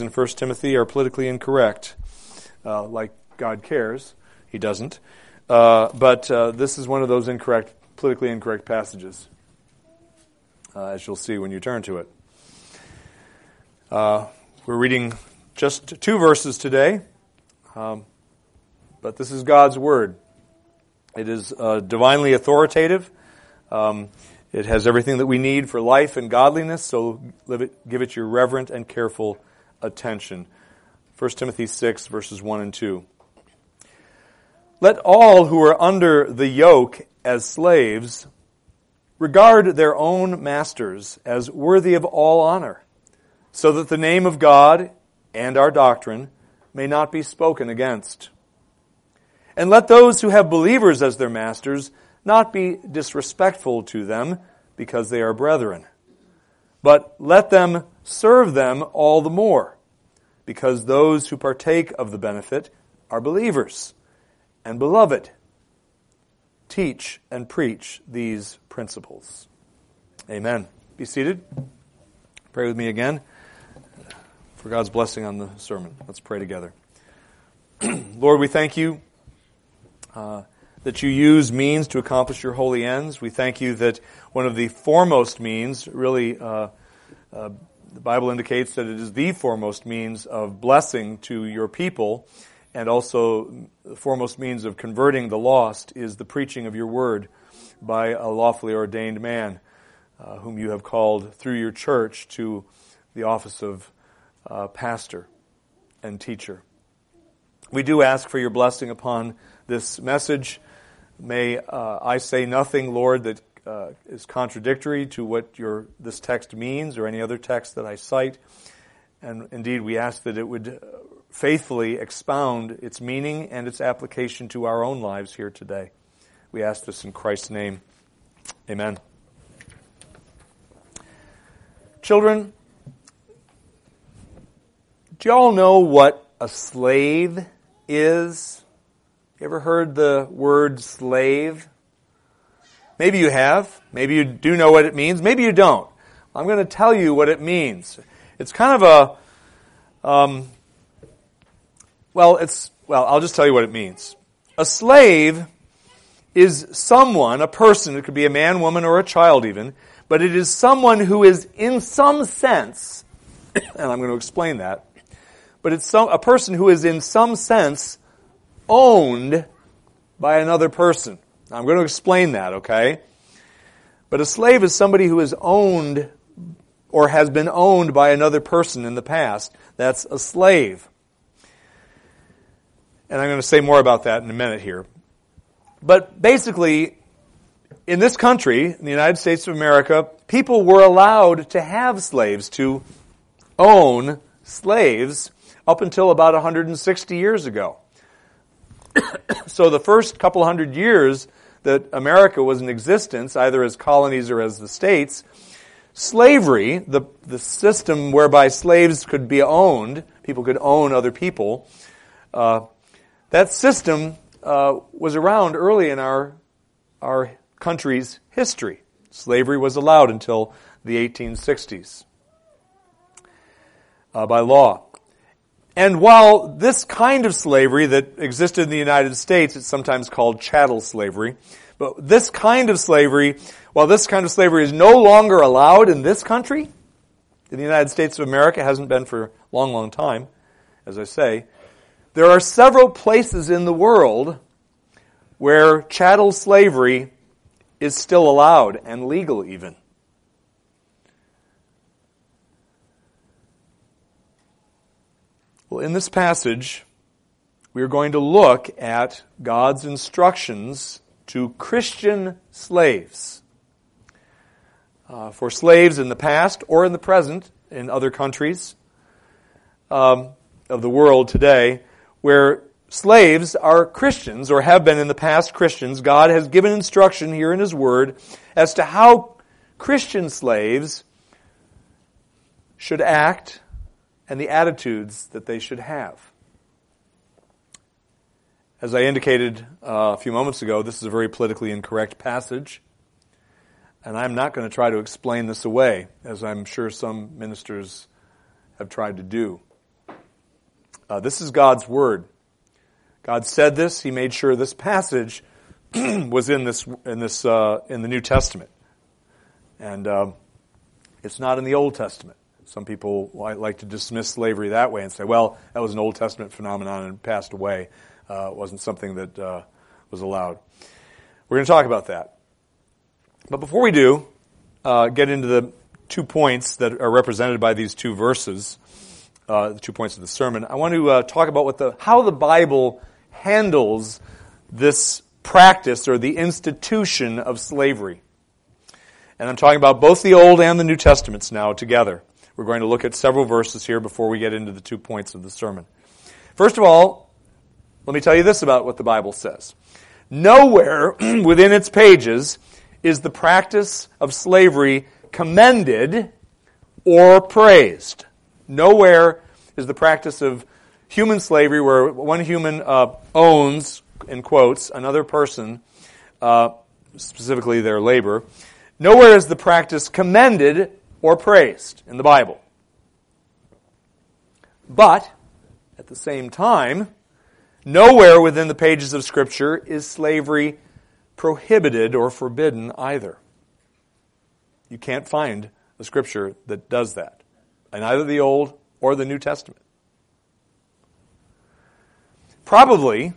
in 1 Timothy are politically incorrect, uh, like God cares. He doesn't. Uh, but uh, this is one of those incorrect, politically incorrect passages, uh, as you'll see when you turn to it. Uh, we're reading just two verses today, um, but this is God's Word. It is divinely authoritative. Um, it has everything that we need for life and godliness, so it, give it your reverent and careful attention. 1 Timothy 6, verses 1 and 2. Let all who are under the yoke as slaves regard their own masters as worthy of all honor, so that the name of God and our doctrine may not be spoken against. And let those who have believers as their masters not be disrespectful to them because they are brethren, but let them serve them all the more because those who partake of the benefit are believers and beloved. Teach and preach these principles. Amen. Be seated. Pray with me again for God's blessing on the sermon. Let's pray together. Lord, we thank you uh, that you use means to accomplish your holy ends. We thank you that one of the foremost means, really, uh, uh, the Bible indicates that it is the foremost means of blessing to your people, and also the foremost means of converting the lost is the preaching of your word by a lawfully ordained man, uh, whom you have called through your church to the office of uh, pastor and teacher. We do ask for your blessing upon this message. May uh, I say nothing, Lord, that uh, is contradictory to what your this text means or any other text that I cite. And indeed, we ask that it would uh, faithfully expound its meaning and its application to our own lives here today. We ask this in Christ's name. Amen. Children, do you all know what a slave is? You ever heard the word slave? Maybe you have. Maybe you do know what it means. Maybe you don't. I'm going to tell you what it means. It's kind of a, um, well, it's, well, I'll just tell you what it means. A slave is someone, a person, it could be a man, woman, or a child even, but it is someone who is in some sense, and I'm going to explain that, but it's some, a person who is in some sense owned by another person. I'm going to explain that, okay? But a slave is somebody who is owned or has been owned by another person in the past. That's a slave. And I'm going to say more about that in a minute here. But basically, in this country, in the United States of America, people were allowed to have slaves, to own slaves, up until about 160 years ago. so the first couple hundred years that America was in existence, either as colonies or as the states, slavery, the, the system whereby slaves could be owned, people could own other people, uh, that system uh, was around early in our, our country's history. Slavery was allowed until the 1860s uh, by law. And while this kind of slavery that existed in the United States, it's sometimes called chattel slavery, but this kind of slavery, while this kind of slavery is no longer allowed in this country, in the United States of America, hasn't been for a long, long time, as I say, there are several places in the world where chattel slavery is still allowed and legal even. Well, in this passage, we are going to look at God's instructions to Christian slaves. Uh, for slaves in the past or in the present in other countries um, of the world today, where slaves are Christians or have been in the past Christians, God has given instruction here in His Word as to how Christian slaves should act and the attitudes that they should have. As I indicated uh, a few moments ago, this is a very politically incorrect passage, and I'm not going to try to explain this away, as I'm sure some ministers have tried to do. Uh, this is God's word. God said this. He made sure this passage was in this in this uh, in the New Testament, and um, it's not in the Old Testament. Some people like to dismiss slavery that way and say, "Well, that was an Old Testament phenomenon and passed away. Uh, it wasn't something that uh, was allowed." We're going to talk about that, but before we do, uh, get into the two points that are represented by these two verses, uh, the two points of the sermon. I want to uh, talk about what the how the Bible handles this practice or the institution of slavery. And I'm talking about both the Old and the New Testaments now together. We're going to look at several verses here before we get into the two points of the sermon. First of all, let me tell you this about what the Bible says. Nowhere within its pages is the practice of slavery commended or praised. Nowhere is the practice of human slavery where one human uh, owns, in quotes, another person, uh, specifically their labor. Nowhere is the practice commended or praised in the Bible. But, at the same time, nowhere within the pages of Scripture is slavery prohibited or forbidden either. You can't find a Scripture that does that in either the Old or the New Testament. Probably,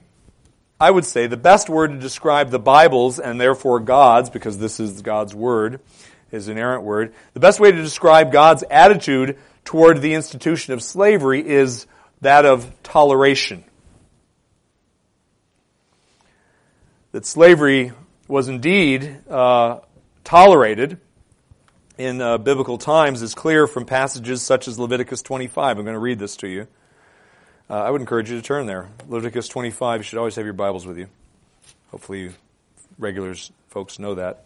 I would say the best word to describe the Bible's and therefore God's, because this is God's word, his inerrant word, the best way to describe God's attitude toward the institution of slavery is that of toleration. That slavery was indeed uh, tolerated in uh, biblical times is clear from passages such as Leviticus 25. I'm going to read this to you. Uh, I would encourage you to turn there. Leviticus 25, you should always have your Bibles with you. Hopefully, regulars folks know that.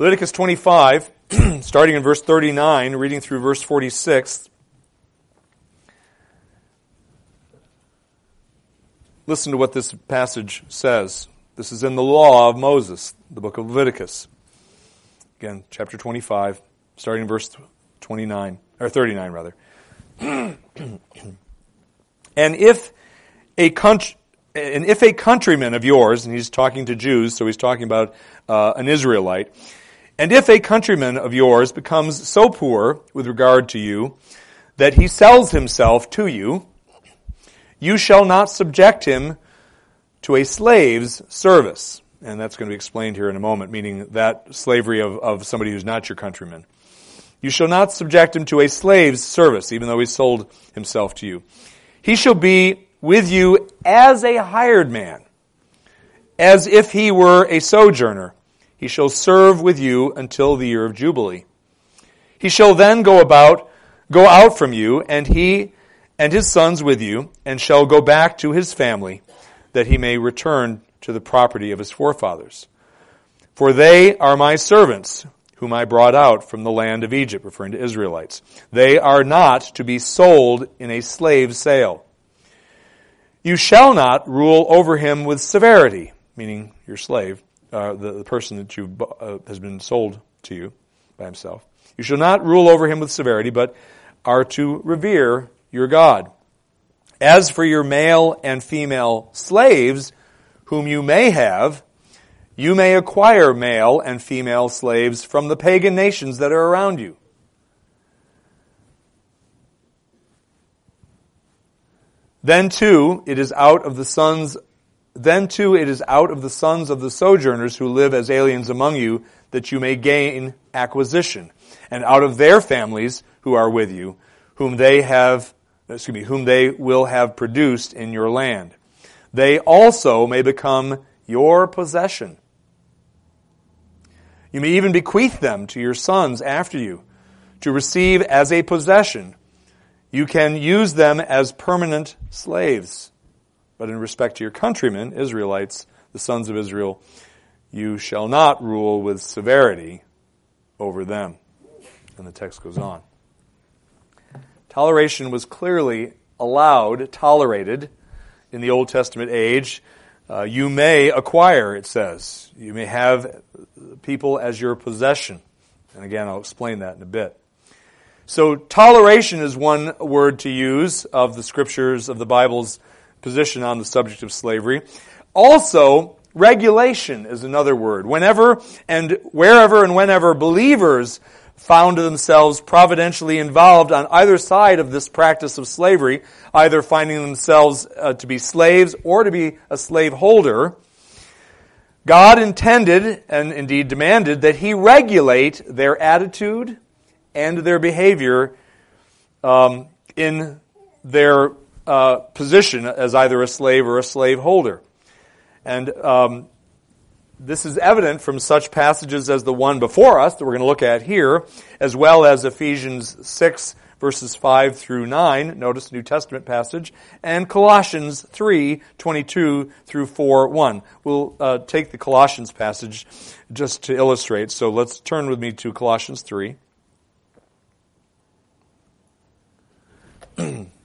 Leviticus 25, starting in verse 39, reading through verse 46. Listen to what this passage says. This is in the law of Moses, the book of Leviticus. Again, chapter 25, starting in verse 29, or 39 rather. And if a country, and if a countryman of yours, and he's talking to Jews, so he's talking about uh, an Israelite, and if a countryman of yours becomes so poor with regard to you that he sells himself to you, you shall not subject him to a slave's service. And that's going to be explained here in a moment, meaning that slavery of, of somebody who's not your countryman. You shall not subject him to a slave's service, even though he sold himself to you. He shall be with you as a hired man, as if he were a sojourner. He shall serve with you until the year of Jubilee. He shall then go about, go out from you, and he and his sons with you, and shall go back to his family, that he may return to the property of his forefathers. For they are my servants, whom I brought out from the land of Egypt, referring to Israelites. They are not to be sold in a slave sale. You shall not rule over him with severity, meaning your slave, uh, the, the, person that you uh, has been sold to you by himself. You shall not rule over him with severity, but are to revere your God. As for your male and female slaves, whom you may have, you may acquire male and female slaves from the pagan nations that are around you. Then too, it is out of the sons, then too it is out of the sons of the sojourners who live as aliens among you that you may gain acquisition, and out of their families who are with you, whom they have, excuse me, whom they will have produced in your land. They also may become your possession you may even bequeath them to your sons after you to receive as a possession. You can use them as permanent slaves. But in respect to your countrymen, Israelites, the sons of Israel, you shall not rule with severity over them. And the text goes on. Toleration was clearly allowed, tolerated in the Old Testament age. Uh, you may acquire, it says. You may have people as your possession. And again, I'll explain that in a bit. So toleration is one word to use of the scriptures of the Bible's position on the subject of slavery. Also, regulation is another word. Whenever and wherever and whenever believers found themselves providentially involved on either side of this practice of slavery, either finding themselves uh, to be slaves or to be a slave holder, God intended and indeed demanded that He regulate their attitude and their behavior um, in their uh, position as either a slave or a slave holder. And um, this is evident from such passages as the one before us that we're going to look at here, as well as Ephesians 6, verses 5 through 9. Notice New Testament passage. And Colossians 3, 22 through 4, 1. We'll uh, take the Colossians passage just to illustrate. So let's turn with me to Colossians 3.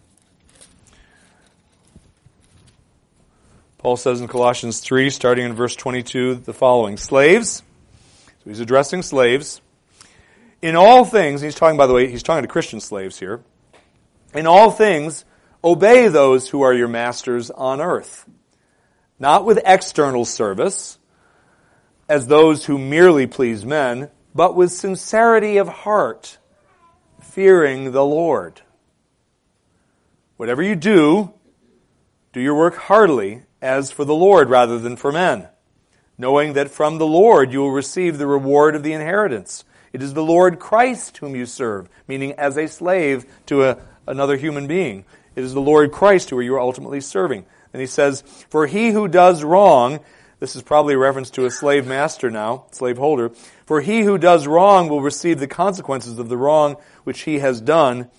Paul says in Colossians 3, starting in verse 22, the following Slaves, so he's addressing slaves, in all things, he's talking, by the way, he's talking to Christian slaves here. In all things, obey those who are your masters on earth, not with external service, as those who merely please men, but with sincerity of heart, fearing the Lord. Whatever you do, do your work heartily as for the Lord rather than for men, knowing that from the Lord you will receive the reward of the inheritance. It is the Lord Christ whom you serve, meaning as a slave to a, another human being. It is the Lord Christ who you are ultimately serving. And he says, For he who does wrong, this is probably a reference to a slave master now, slave holder, for he who does wrong will receive the consequences of the wrong which he has done,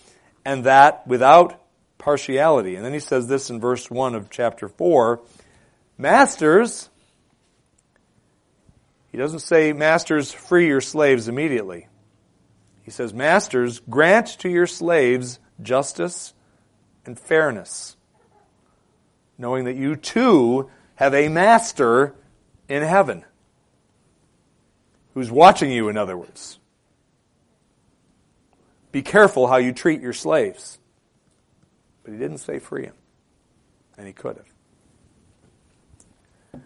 and that without partiality. And then he says this in verse 1 of chapter 4 Masters, he doesn't say, Masters, free your slaves immediately. He says, Masters, grant to your slaves justice and fairness, knowing that you too have a master in heaven who's watching you, in other words. Be careful how you treat your slaves. But he didn't say free him. And he could have.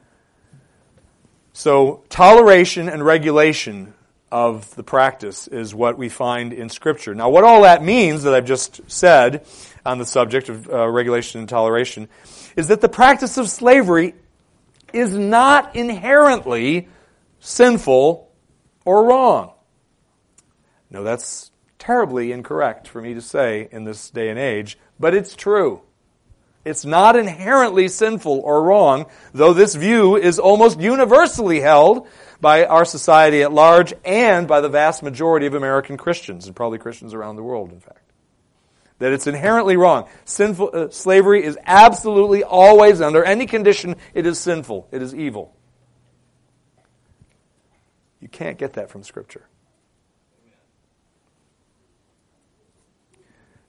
So, toleration and regulation of the practice is what we find in Scripture. Now, what all that means that I've just said on the subject of uh, regulation and toleration is that the practice of slavery is not inherently sinful or wrong. No, that's terribly incorrect for me to say in this day and age, but it's true. It's not inherently sinful or wrong, though this view is almost universally held by our society at large and by the vast majority of American Christians, and probably Christians around the world, in fact. That it's inherently wrong. Sinful, uh, slavery is absolutely always, under any condition, it is sinful. It is evil. You can't get that from Scripture.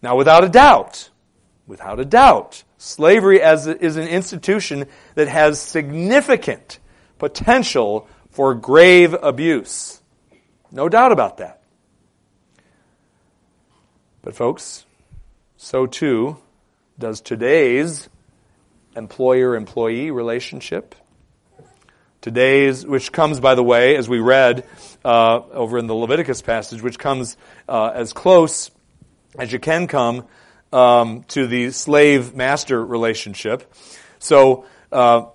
Now, without a doubt, without a doubt, slavery as is an institution that has significant potential for grave abuse. No doubt about that. But folks, so too does today's employer-employee relationship. Today's, which comes, by the way, as we read uh, over in the Leviticus passage, which comes uh, as close as you can come um, to the slave master relationship. So uh,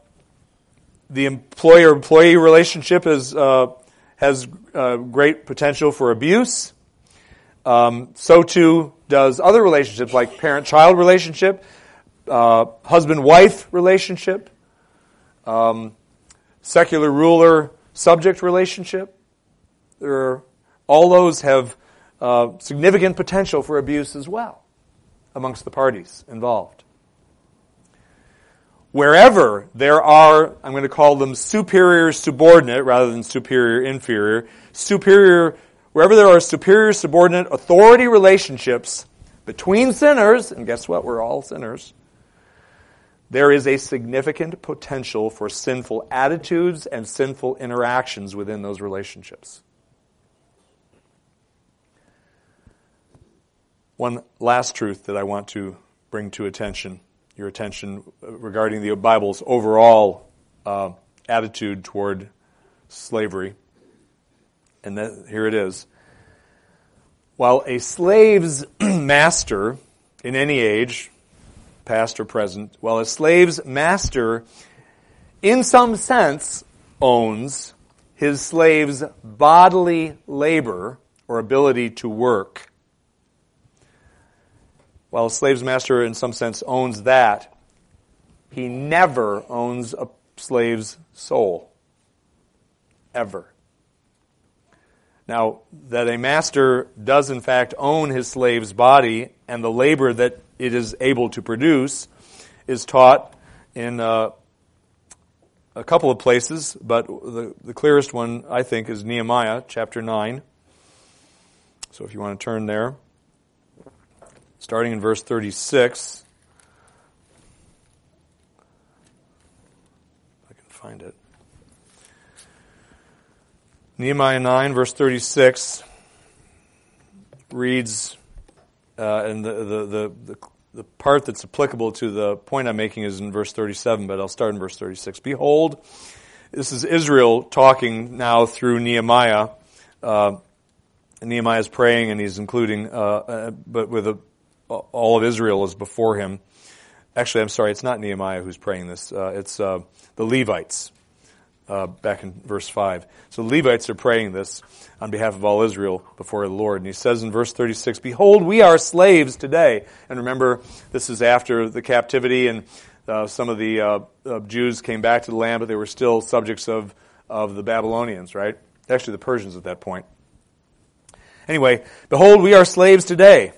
the employer employee relationship is, uh, has uh, great potential for abuse. Um, so too does other relationships like parent child relationship, uh, husband wife relationship, um, secular ruler subject relationship. There are, all those have uh, significant potential for abuse as well amongst the parties involved. Wherever there are, I'm going to call them superior subordinate rather than superior inferior, superior, wherever there are superior subordinate authority relationships between sinners, and guess what? We're all sinners. There is a significant potential for sinful attitudes and sinful interactions within those relationships. One last truth that I want to bring to attention, your attention regarding the Bible's overall uh, attitude toward slavery. And that, here it is. While a slave's master in any age, past or present, while a slave's master in some sense owns his slave's bodily labor or ability to work, while a slave's master in some sense owns that, he never owns a slave's soul. Ever. Now, that a master does in fact own his slave's body and the labor that it is able to produce is taught in uh, a couple of places, but the, the clearest one, I think, is Nehemiah chapter 9. So if you want to turn there, starting in verse 36. I can find it. Nehemiah 9, verse 36 reads, uh, and the, the, the, the, the part that's applicable to the point I'm making is in verse 37, but I'll start in verse 36. Behold, this is Israel talking now through Nehemiah. Uh, Nehemiah is praying and he's including, uh, uh, but with a, all of Israel is before him. Actually, I'm sorry, it's not Nehemiah who's praying this. Uh, it's uh, the Levites uh, back in verse 5. So the Levites are praying this on behalf of all Israel before the Lord. And he says in verse 36, Behold, we are slaves today. And remember, this is after the captivity and uh, some of the uh, uh, Jews came back to the land, but they were still subjects of, of the Babylonians, right? Actually, the Persians at that point. Anyway, behold, we are slaves today.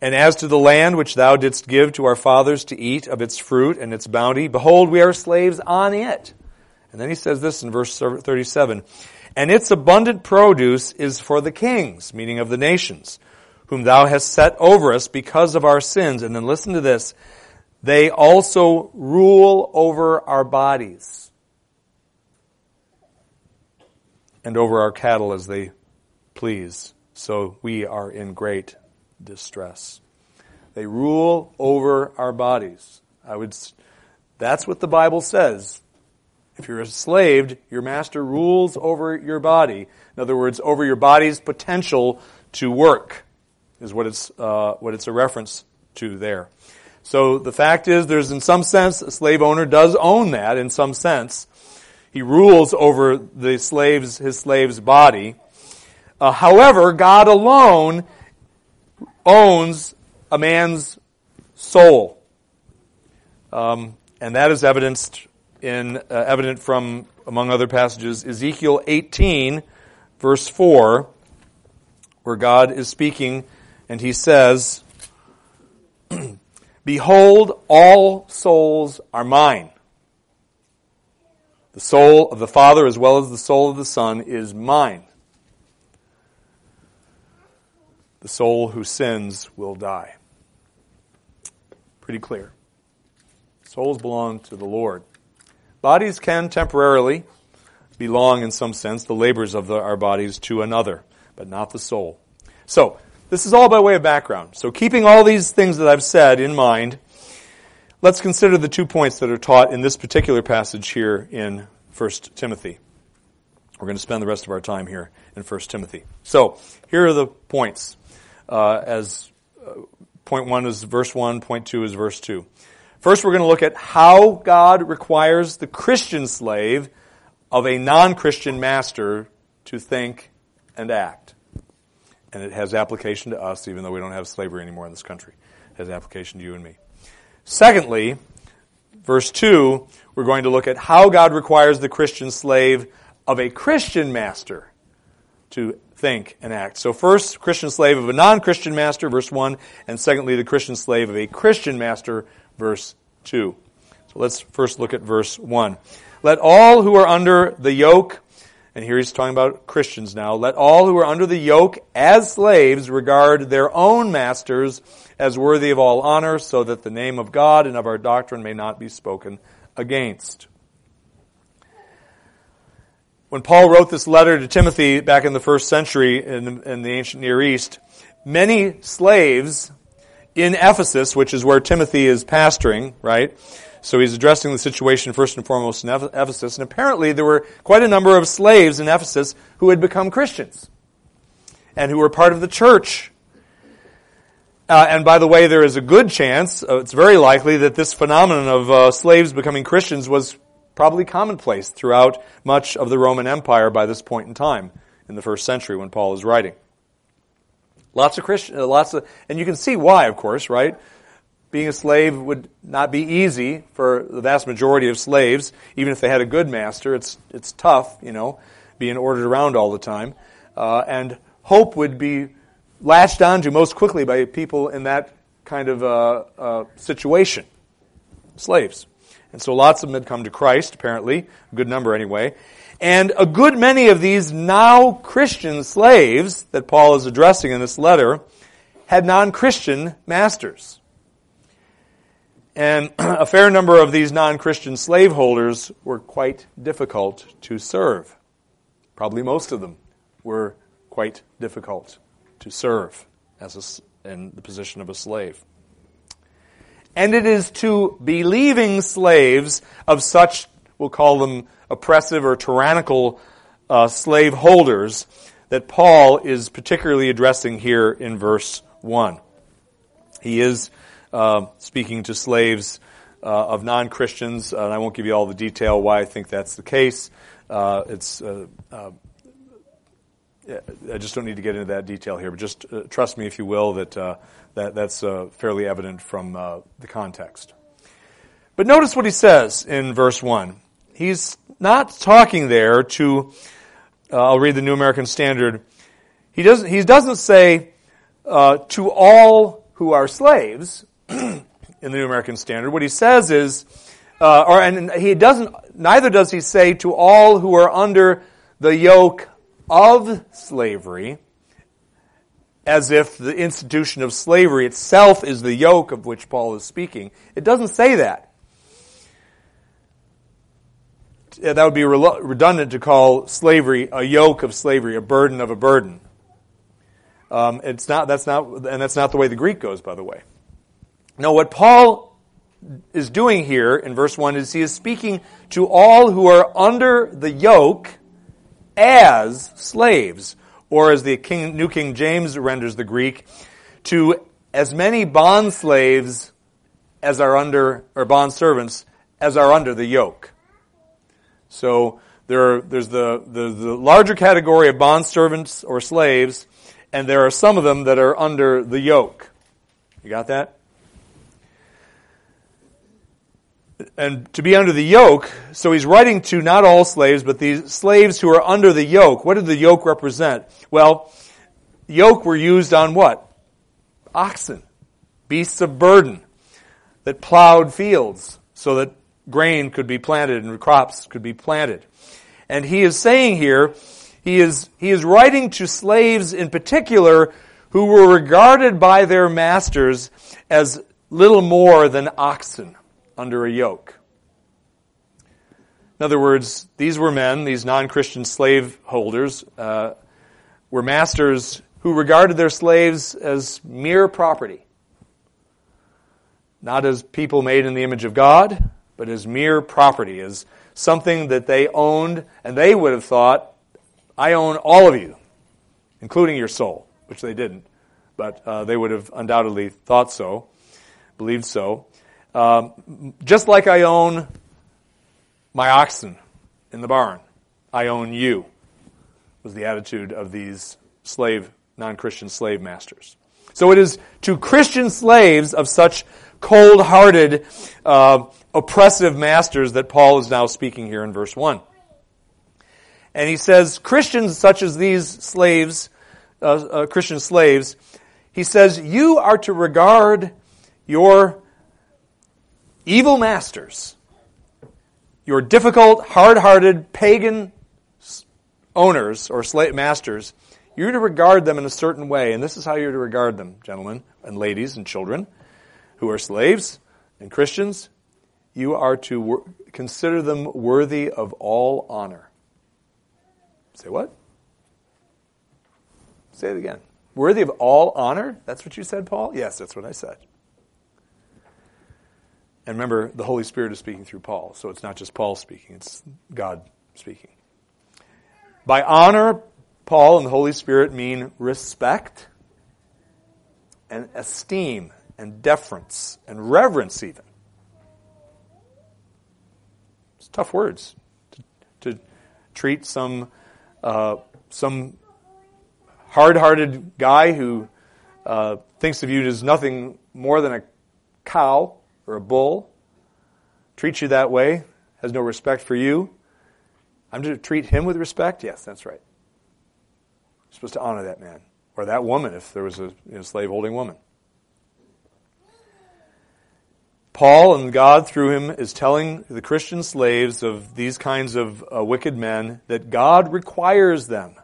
And as to the land which thou didst give to our fathers to eat of its fruit and its bounty, behold, we are slaves on it. And then he says this in verse 37 And its abundant produce is for the kings, meaning of the nations, whom thou hast set over us because of our sins. And then listen to this they also rule over our bodies and over our cattle as they please. So we are in great distress. They rule over our bodies. I would, that's what the Bible says. If you're a slave, your master rules over your body. In other words, over your body's potential to work is what it's, uh, what it's a reference to there. So the fact is, there's in some sense, a slave owner does own that in some sense. He rules over the slave's, his slave's body. Uh, however, God alone owns a man's soul. Um, and that is evidenced in uh, evident from among other passages Ezekiel 18 verse 4 where God is speaking and he says behold all souls are mine the soul of the father as well as the soul of the son is mine the soul who sins will die pretty clear souls belong to the lord Bodies can temporarily belong, in some sense, the labors of the, our bodies to another, but not the soul. So, this is all by way of background. So, keeping all these things that I've said in mind, let's consider the two points that are taught in this particular passage here in 1 Timothy. We're going to spend the rest of our time here in 1 Timothy. So, here are the points. Uh, as uh, point one is verse one, point two is verse two. First, we're going to look at how God requires the Christian slave of a non-Christian master to think and act. And it has application to us, even though we don't have slavery anymore in this country. It has application to you and me. Secondly, verse 2, we're going to look at how God requires the Christian slave of a Christian master to think and act. So first, Christian slave of a non-Christian master, verse 1, and secondly, the Christian slave of a Christian master, verse 2. So let's first look at verse 1. Let all who are under the yoke, and here he's talking about Christians now, let all who are under the yoke as slaves regard their own masters as worthy of all honor, so that the name of God and of our doctrine may not be spoken against. When Paul wrote this letter to Timothy back in the first century in, in the ancient Near East, many slaves in Ephesus, which is where Timothy is pastoring, right? So he's addressing the situation first and foremost in Ephesus. And apparently there were quite a number of slaves in Ephesus who had become Christians and who were part of the church. Uh, and by the way, there is a good chance, uh, it's very likely, that this phenomenon of uh, slaves becoming Christians was probably commonplace throughout much of the Roman Empire by this point in time in the first century when Paul is writing. Lots of Christian, uh, lots of, and you can see why, of course, right? Being a slave would not be easy for the vast majority of slaves, even if they had a good master. It's it's tough, you know, being ordered around all the time, uh, and hope would be latched onto most quickly by people in that kind of uh, uh, situation, slaves. And so lots of them had come to Christ, apparently, a good number anyway. And a good many of these now Christian slaves that Paul is addressing in this letter had non-Christian masters. And a fair number of these non-Christian slaveholders were quite difficult to serve. Probably most of them were quite difficult to serve as a, in the position of a slave. And it is to believing slaves of such, we'll call them oppressive or tyrannical uh, slave holders, that Paul is particularly addressing here in verse 1. He is uh, speaking to slaves uh, of non-Christians, and I won't give you all the detail why I think that's the case. Uh, it's uh, uh, I just don't need to get into that detail here, but just uh, trust me, if you will, that, uh, that that's uh, fairly evident from uh, the context. But notice what he says in verse 1. He's not talking there to, uh, I'll read the New American Standard. He doesn't, he doesn't say uh, to all who are slaves in the New American Standard. What he says is, or, and he doesn't, neither does he say to all who are under the yoke of slavery, as if the institution of slavery itself is the yoke of which Paul is speaking. It doesn't say that. That would be redundant to call slavery a yoke of slavery, a burden of a burden. Um, it's not, that's not, and that's not the way the Greek goes, by the way. No, what Paul is doing here in verse 1 is he is speaking to all who are under the yoke as slaves, or as the King, New King James renders the Greek, to as many bond slaves as are under, or bond servants, as are under the yoke. So there there's the, the, the larger category of bond servants or slaves, and there are some of them that are under the yoke. You got that? And to be under the yoke, so he's writing to not all slaves, but these slaves who are under the yoke. What did the yoke represent? Well, yoke were used on what? Oxen, beasts of burden that plowed fields so that grain could be planted and crops could be planted. And he is saying here, he is, he is writing to slaves in particular who were regarded by their masters as little more than oxen under a yoke. In other words, these were men, these non Christian slaveholders, uh, were masters who regarded their slaves as mere property. Not as people made in the image of God, but as mere property, as something that they owned, and they would have thought, I own all of you, including your soul, which they didn't, but uh, they would have undoubtedly thought so, believed so. Um, just like I own my oxen in the barn, I own you, was the attitude of these slave, non-Christian slave masters. So it is to Christian slaves of such cold-hearted, uh, oppressive masters that Paul is now speaking here in verse 1. And he says, Christians such as these slaves, uh, uh, Christian slaves, he says, you are to regard your evil masters, your difficult, hard-hearted, pagan owners or slave masters, you're to regard them in a certain way, and this is how you're to regard them, gentlemen and ladies and children who are slaves and Christians. You are to wor- consider them worthy of all honor. Say what? Say it again. worthy of all honor? That's what you said, Paul? Yes, that's what I said. And remember, the Holy Spirit is speaking through Paul, so it's not just Paul speaking, it's God speaking. By honor, Paul and the Holy Spirit mean respect and esteem and deference and reverence, even. It's tough words to, to treat some uh, some hard-hearted guy who uh, thinks of you as nothing more than a cow or a bull, treats you that way, has no respect for you. I'm to treat him with respect? Yes, that's right. You're supposed to honor that man or that woman if there was a you know, slave holding woman. Paul and God through him is telling the Christian slaves of these kinds of uh, wicked men that God requires them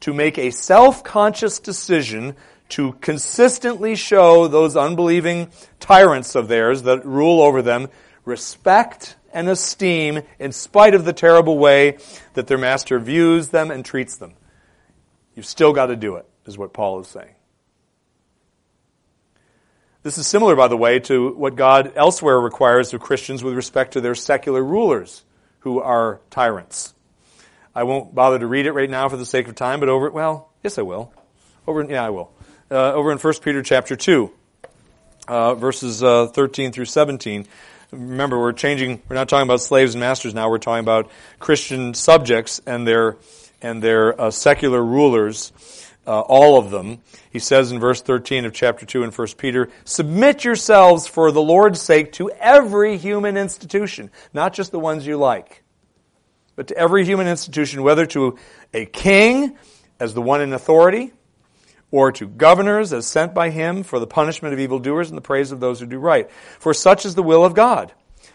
to make a self-conscious decision to consistently show those unbelieving tyrants of theirs that rule over them respect and esteem in spite of the terrible way that their master views them and treats them. You've still got to do it, is what Paul is saying. This is similar, by the way, to what God elsewhere requires of Christians with respect to their secular rulers who are tyrants. I won't bother to read it right now for the sake of time, but over, well, yes I will. Over, yeah, I will. Uh, over in 1 Peter chapter 2, uh, verses uh, 13 through 17. Remember, we're changing, we're not talking about slaves and masters now, we're talking about Christian subjects and their, and their uh, secular rulers uh, all of them. He says in verse 13 of chapter 2 in 1 Peter, submit yourselves for the Lord's sake to every human institution, not just the ones you like, but to every human institution, whether to a king as the one in authority, or to governors as sent by him for the punishment of evildoers and the praise of those who do right. For such is the will of God,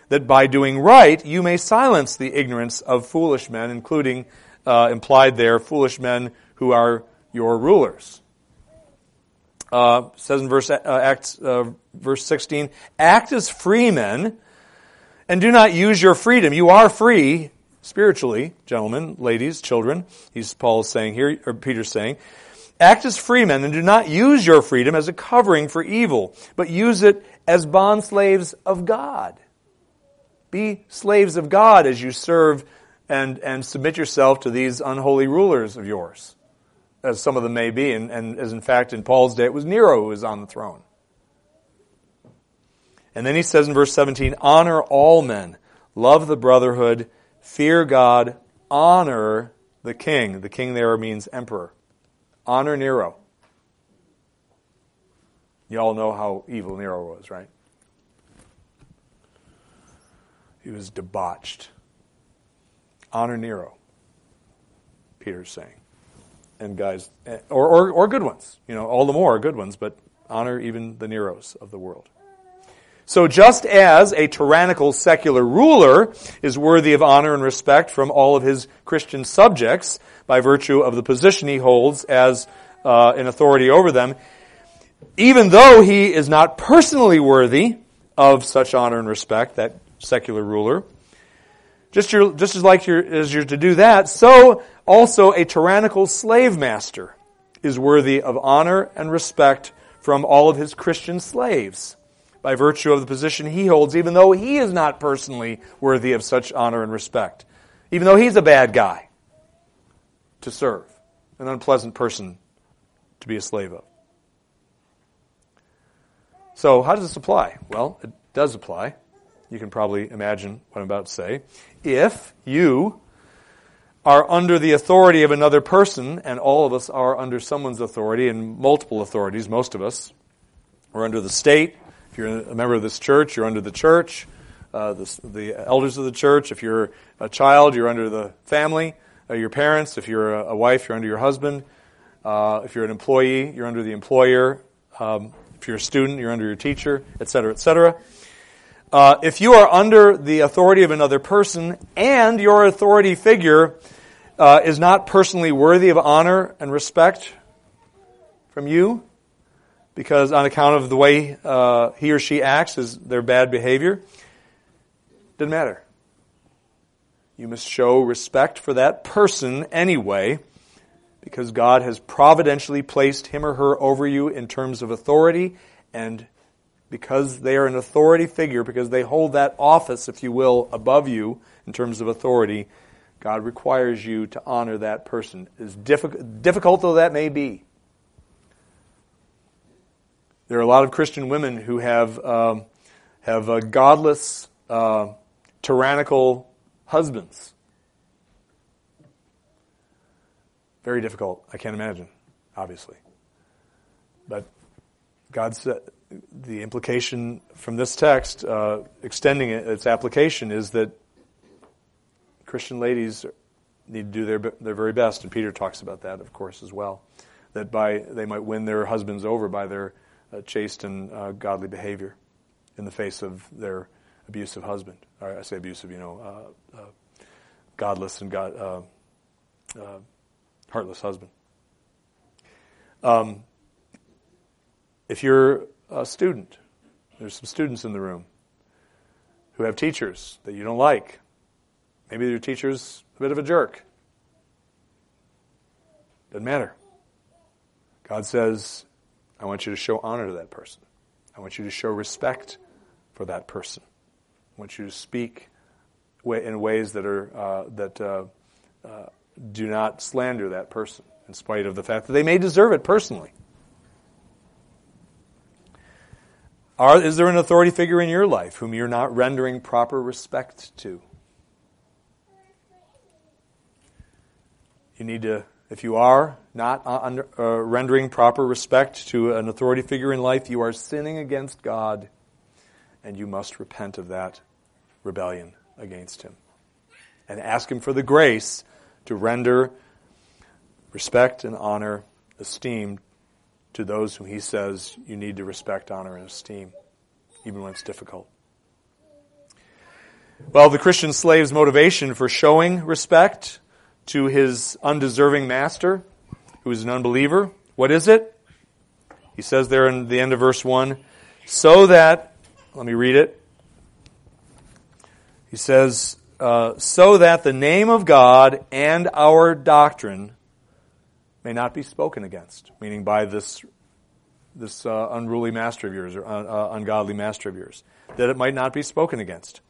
that by doing right you may silence the ignorance of foolish men, including uh, implied there foolish men who are your rulers. Uh, says in verse uh, Acts, uh, verse 16, act as free men and do not use your freedom. You are free spiritually, gentlemen, ladies, children. He's Paul's saying here, or Peter's saying, act as free men and do not use your freedom as a covering for evil, but use it as bond slaves of God. Be slaves of God as you serve and, and submit yourself to these unholy rulers of yours as some of them may be, and, and as in fact in Paul's day it was Nero who was on the throne. And then he says in verse 17, honor all men, love the brotherhood, fear God, honor the king. The king there means emperor. Honor Nero. You all know how evil Nero was, right? He was debauched. Honor Nero, Peter's saying and guys, eh, or, or, or good ones. You know, all the more are good ones, but honor even the Neros of the world. So just as a tyrannical secular ruler is worthy of honor and respect from all of his Christian subjects by virtue of the position he holds as uh, an authority over them, even though he is not personally worthy of such honor and respect, that secular ruler, just, your, just as like you're, as you're to do that, so also a tyrannical slave master is worthy of honor and respect from all of his Christian slaves by virtue of the position he holds, even though he is not personally worthy of such honor and respect, even though he's a bad guy to serve, an unpleasant person to be a slave of. So, how does this apply? Well, it does apply. You can probably imagine what I'm about to say if you are under the authority of another person, and all of us are under someone's authority and multiple authorities, most of us. We're under the state. If you're a member of this church, you're under the church, uh, the, the, elders of the church. If you're a child, you're under the family, uh, your parents. If you're a, a, wife, you're under your husband. Uh, if you're an employee, you're under the employer. Um, if you're a student, you're under your teacher, et cetera, et cetera. Uh, if you are under the authority of another person and your authority figure uh, is not personally worthy of honor and respect from you, because on account of the way uh, he or she acts is their bad behavior, doesn't matter. You must show respect for that person anyway, because God has providentially placed him or her over you in terms of authority, and because they are an authority figure, because they hold that office, if you will, above you in terms of authority, God requires you to honor that person, as difficult, difficult though that may be. There are a lot of Christian women who have um, have uh, godless, uh, tyrannical husbands. Very difficult. I can't imagine, obviously. But God said the implication from this text, uh, extending it, its application, is that Christian ladies need to do their their very best, and Peter talks about that, of course, as well. That by they might win their husbands over by their chaste and uh, godly behavior in the face of their abusive husband. Or I say abusive, you know, uh, uh godless and God, uh, uh, heartless husband. Um, if you're a student, there's some students in the room who have teachers that you don't like. Maybe your teacher's a bit of a jerk. Doesn't matter. God says, I want you to show honor to that person. I want you to show respect for that person. I want you to speak in ways that are uh, that uh, uh, do not slander that person, in spite of the fact that they may deserve it personally. Are, is there an authority figure in your life whom you're not rendering proper respect to? You need to, if you are not uh, under, uh, rendering proper respect to an authority figure in life, you are sinning against God, and you must repent of that rebellion against Him. And ask Him for the grace to render respect and honor, esteem to those whom He says you need to respect, honor, and esteem, even when it's difficult. Well, the Christian slave's motivation for showing respect to his undeserving master, who is an unbeliever. What is it? He says there in the end of verse 1 so that, let me read it. He says, uh, so that the name of God and our doctrine may not be spoken against, meaning by this, this uh, unruly master of yours or uh, uh ungodly master of yours, that it might not be spoken against.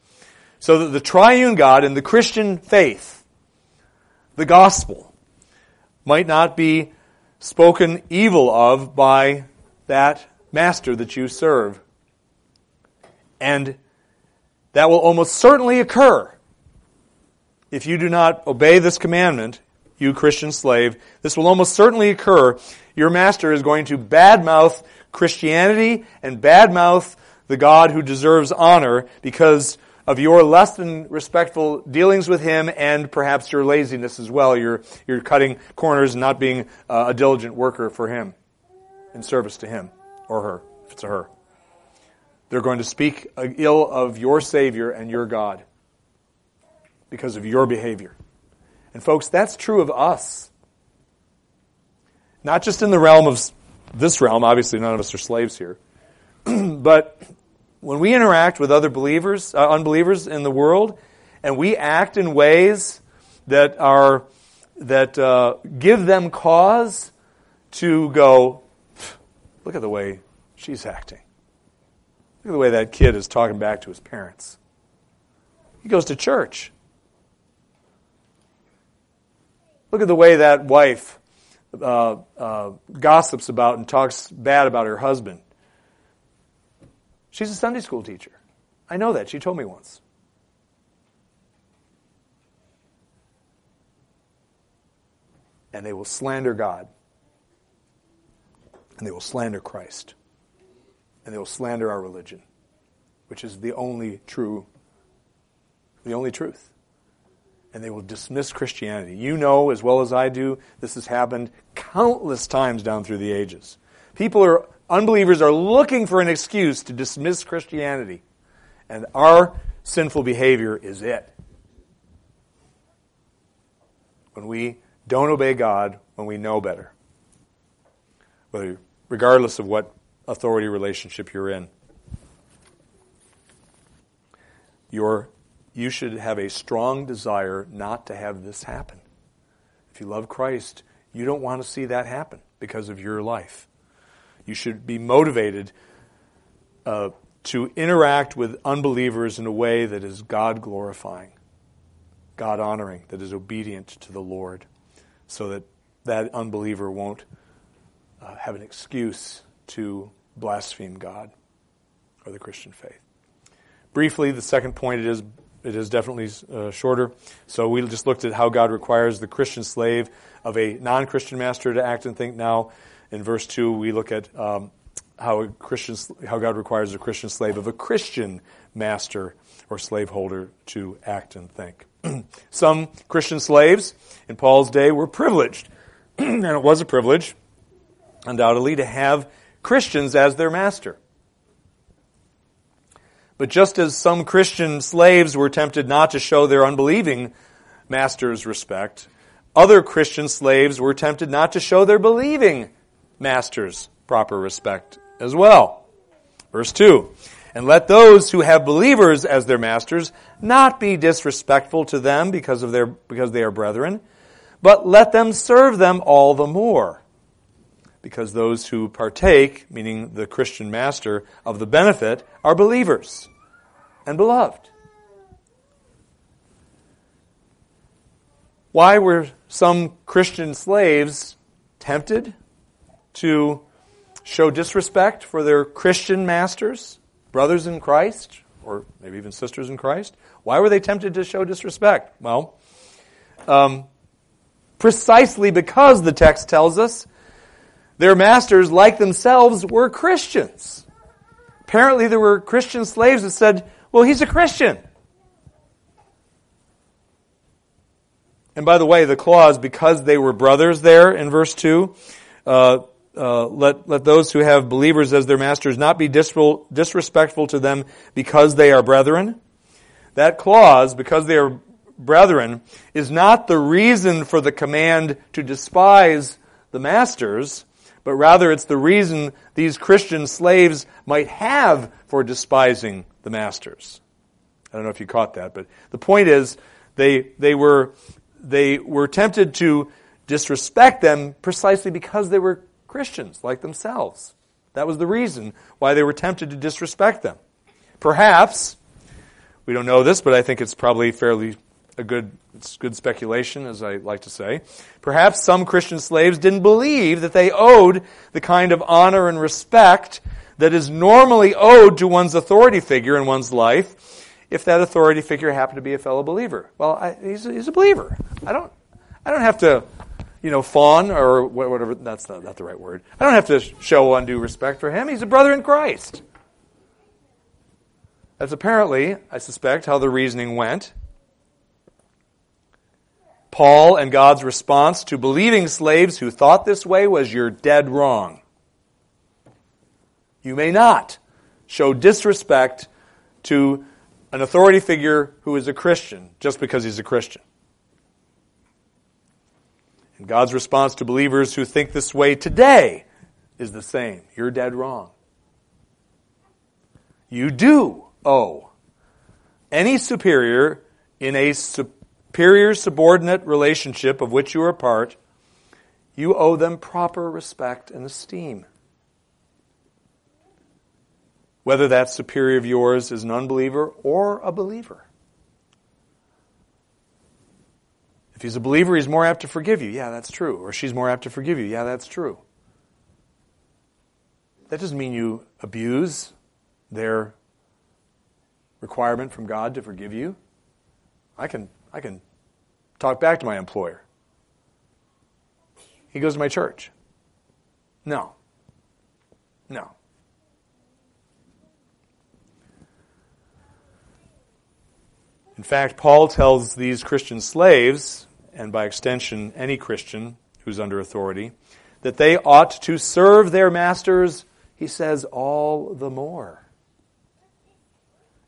So that the triune God and the Christian faith the gospel might not be spoken evil of by that master that you serve. And that will almost certainly occur if you do not obey this commandment, you Christian slave. This will almost certainly occur. Your master is going to badmouth Christianity and badmouth the God who deserves honor because of your less than respectful dealings with him and perhaps your laziness as well. You're, you're cutting corners and not being uh, a diligent worker for him in service to him or her, if it's a her. They're going to speak ill of your Savior and your God because of your behavior. And folks, that's true of us. Not just in the realm of this realm, obviously none of us are slaves here, but when we interact with other believers, uh, unbelievers in the world, and we act in ways that are that uh, give them cause to go, look at the way she's acting. Look at the way that kid is talking back to his parents. He goes to church. Look at the way that wife uh, uh, gossips about and talks bad about her husband. She's a Sunday school teacher. I know that. She told me once. And they will slander God. And they will slander Christ. And they will slander our religion, which is the only true, the only truth. And they will dismiss Christianity. You know as well as I do, this has happened countless times down through the ages. People are Unbelievers are looking for an excuse to dismiss Christianity. And our sinful behavior is it. When we don't obey God, when we know better. Regardless of what authority relationship you're in. You're, you should have a strong desire not to have this happen. If you love Christ, You don't want to see that happen because of your life. You should be motivated uh, to interact with unbelievers in a way that is God glorifying, God honoring, that is obedient to the Lord, so that that unbeliever won't uh, have an excuse to blaspheme God or the Christian faith. Briefly, the second point it is it is definitely uh, shorter. So we just looked at how God requires the Christian slave of a non-Christian master to act and think. Now, in verse two, we look at um, how Christian, how God requires a Christian slave of a Christian master or slaveholder to act and think. Some Christian slaves in Paul's day were privileged, and it was a privilege, undoubtedly, to have Christians as their master. But just as some Christian slaves were tempted not to show their unbelieving masters respect, other Christian slaves were tempted not to show their believing masters proper respect as well. Verse 2. And let those who have believers as their masters not be disrespectful to them because of their, because they are brethren, but let them serve them all the more. Because those who partake, meaning the Christian master, of the benefit are believers and beloved. Why were some Christian slaves tempted to show disrespect for their Christian masters, brothers in Christ, or maybe even sisters in Christ? Why were they tempted to show disrespect? Well, um, precisely because the text tells us their masters, like themselves, were Christians. Apparently, there were Christian slaves that said, Well, he's a Christian. And by the way, the clause, because they were brothers there in verse 2, uh, uh, let, let those who have believers as their masters not be disrespectful to them because they are brethren. That clause, because they are brethren, is not the reason for the command to despise the masters, but rather it's the reason these Christian slaves might have for despising the masters. I don't know if you caught that, but the point is they, they were, they were tempted to disrespect them precisely because they were Christians like themselves. That was the reason why they were tempted to disrespect them. Perhaps, we don't know this, but I think it's probably fairly a good, it's good speculation, as I like to say. Perhaps some Christian slaves didn't believe that they owed the kind of honor and respect that is normally owed to one's authority figure in one's life if that authority figure happened to be a fellow believer. Well, I, he's, a, he's a believer. I don't, I don't have to you know, fawn or whatever. That's not, not the right word. I don't have to show undue respect for him. He's a brother in Christ. That's apparently, I suspect, how the reasoning went. Paul and God's response to believing slaves who thought this way was you're dead wrong. You may not show disrespect to an authority figure who is a Christian just because he's a Christian. God's response to believers who think this way today is the same. You're dead wrong. You do owe any superior in a superior subordinate relationship of which you are part, you owe them proper respect and esteem. Whether that superior of yours is an unbeliever or a believer. If he's a believer, he's more apt to forgive you. Yeah, that's true. Or she's more apt to forgive you. Yeah, that's true. That doesn't mean you abuse their requirement from God to forgive you. I can, I can talk back to my employer. He goes to my church. No. No. In fact, Paul tells these Christian slaves, and by extension any Christian who's under authority, that they ought to serve their masters, he says, all the more.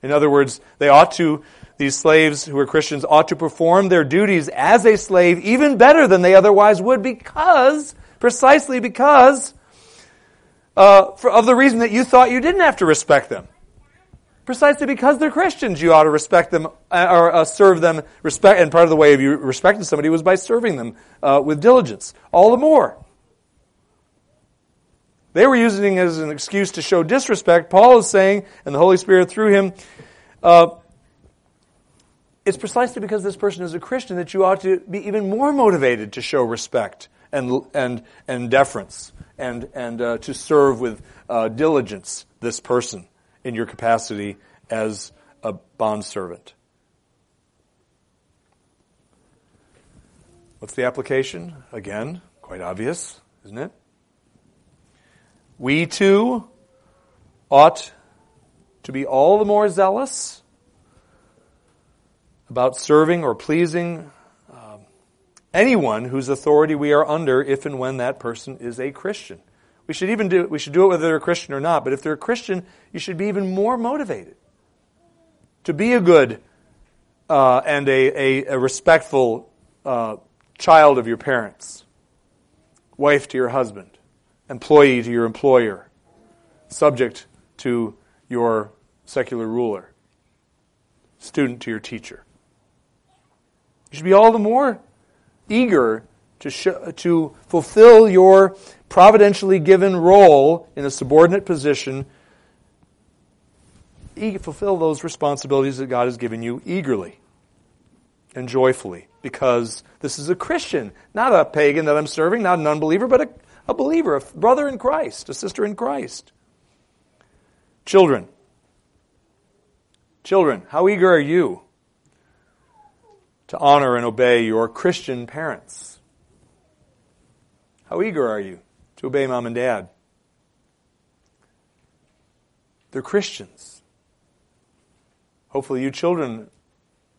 In other words, they ought to, these slaves who are Christians ought to perform their duties as a slave even better than they otherwise would because, precisely because, uh, for, of the reason that you thought you didn't have to respect them. Precisely because they're Christians, you ought to respect them uh, or uh, serve them. Respect, and part of the way of you respecting somebody was by serving them uh, with diligence. All the more. They were using it as an excuse to show disrespect. Paul is saying, and the Holy Spirit through him, uh, it's precisely because this person is a Christian that you ought to be even more motivated to show respect and and and deference and and uh, to serve with uh, diligence this person in your capacity as a bondservant. What's the application? Again, quite obvious, isn't it? We too ought to be all the more zealous about serving or pleasing um, anyone whose authority we are under if and when that person is a Christian. We should even do we should do it whether they're a Christian or not, but if they're a Christian, you should be even more motivated to be a good uh, and a, a, a respectful uh, child of your parents, wife to your husband, employee to your employer, subject to your secular ruler, student to your teacher. You should be all the more eager to, show, to fulfill your providentially given role in a subordinate position, fulfill those responsibilities that God has given you eagerly and joyfully because this is a Christian, not a pagan that I'm serving, not an unbeliever, but a, a believer, a brother in Christ, a sister in Christ. Children. Children, how eager are you to honor and obey your Christian parents? How eager are you to obey mom and dad? They're Christians. Hopefully, you children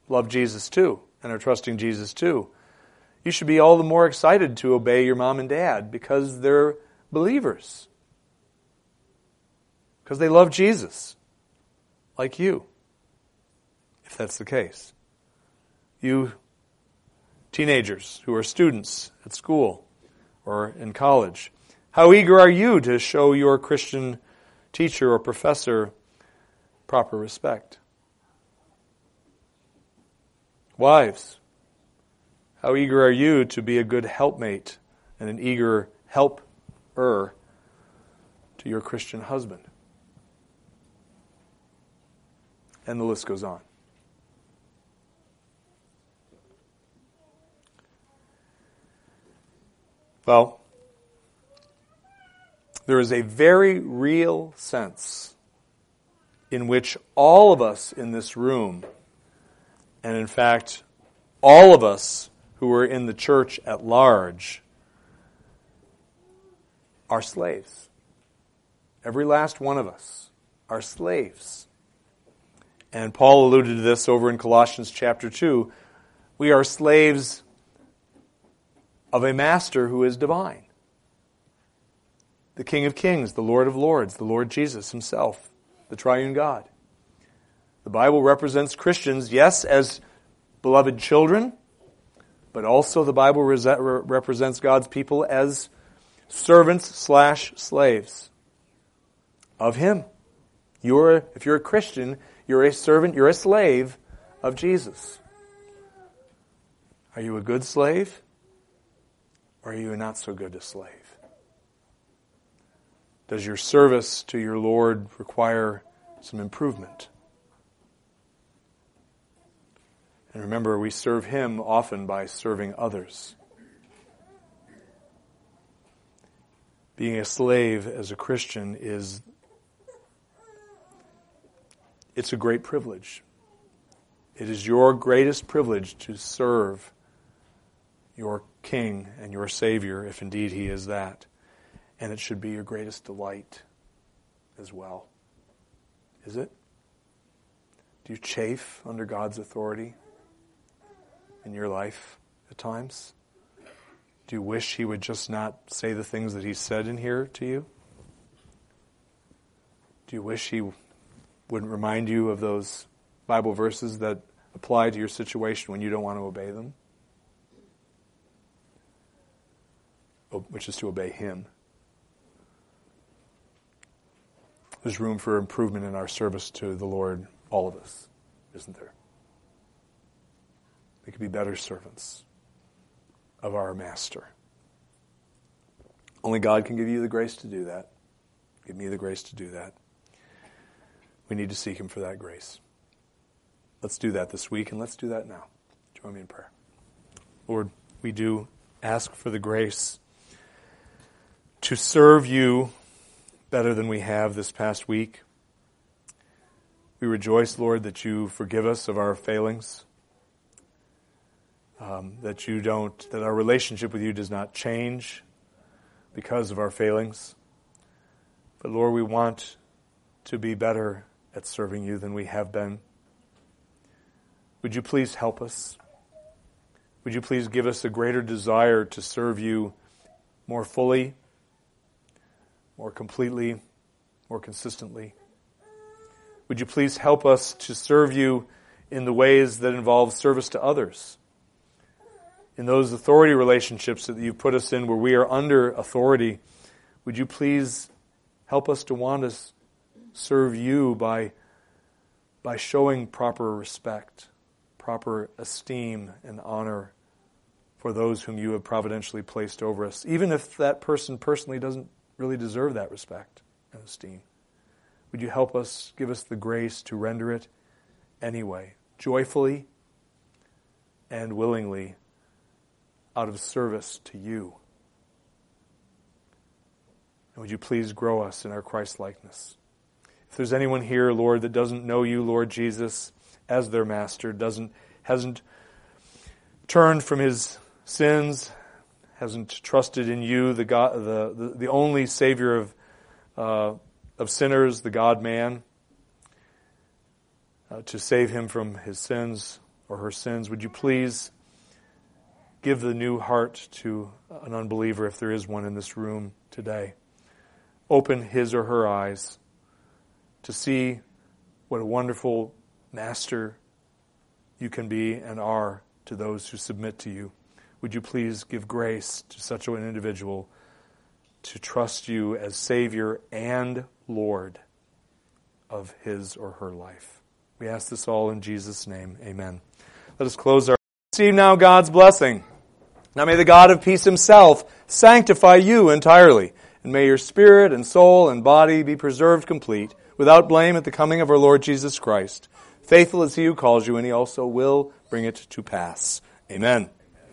love Jesus too and are trusting Jesus too. You should be all the more excited to obey your mom and dad because they're believers. Because they love Jesus, like you, if that's the case. You teenagers who are students at school or in college, how eager are you to show your Christian teacher or professor proper respect? Wives, how eager are you to be a good helpmate and an eager helper to your Christian husband? And the list goes on. Well, there is a very real sense in which all of us in this room, and in fact, all of us who are in the church at large, are slaves. Every last one of us are slaves. And Paul alluded to this over in Colossians chapter 2. We are slaves of a master who is divine. The King of Kings, the Lord of Lords, the Lord Jesus himself, the triune God. The Bible represents Christians, yes, as beloved children, but also the Bible represents God's people as servants slash slaves of Him. You're, if you're a Christian, you're a servant, you're a slave of Jesus. Are you a good slave? Or are you not so good a slave? Does your service to your Lord require some improvement? And remember, we serve Him often by serving others. Being a slave as a Christian is it's a great privilege. It is your greatest privilege to serve your King and your Savior, if indeed He is that. And it should be your greatest delight as well. Is it? Do you chafe under God's authority in your life at times? Do you wish He would just not say the things that He said in here to you? Do you wish He wouldn't remind you of those Bible verses that apply to your situation when you don't want to obey them? Which is to obey Him. There's room for improvement in our service to the Lord, all of us, isn't there? We could be better servants of our Master. Only God can give you the grace to do that. Give me the grace to do that. We need to seek Him for that grace. Let's do that this week, and let's do that now. Join me in prayer. Lord, we do ask for the grace to serve you better than we have this past week. We rejoice, Lord, that you forgive us of our failings, um, that you don't, that our relationship with you does not change because of our failings. But Lord, we want to be better at serving you than we have been. Would you please help us? Would you please give us a greater desire to serve you more fully, more completely, more consistently? Would you please help us to serve you in the ways that involve service to others? In those authority relationships that you've put us in where we are under authority, would you please help us to want to serve you by, by showing proper respect, proper esteem and honor for those whom you have providentially placed over us, even if that person personally doesn't really deserve that respect and esteem. Would you help us, give us the grace to render it anyway, joyfully and willingly, out of service to you? And would you please grow us in our Christ likeness? If there's anyone here, Lord, that doesn't know you, Lord Jesus, as their master, doesn't hasn't turned from his sins, hasn't trusted in you, the God, the, the, the only Savior of uh, of sinners, the God Man, uh, to save him from his sins or her sins, would you please give the new heart to an unbeliever, if there is one in this room today? Open his or her eyes to see what a wonderful master you can be and are to those who submit to you. Would you please give grace to such an individual to trust you as Savior and Lord of his or her life? We ask this all in Jesus' name. Amen. Let us close our. Receive now God's blessing. Now may the God of peace himself sanctify you entirely, and may your spirit and soul and body be preserved complete, without blame at the coming of our Lord Jesus Christ. Faithful is he who calls you, and he also will bring it to pass. Amen.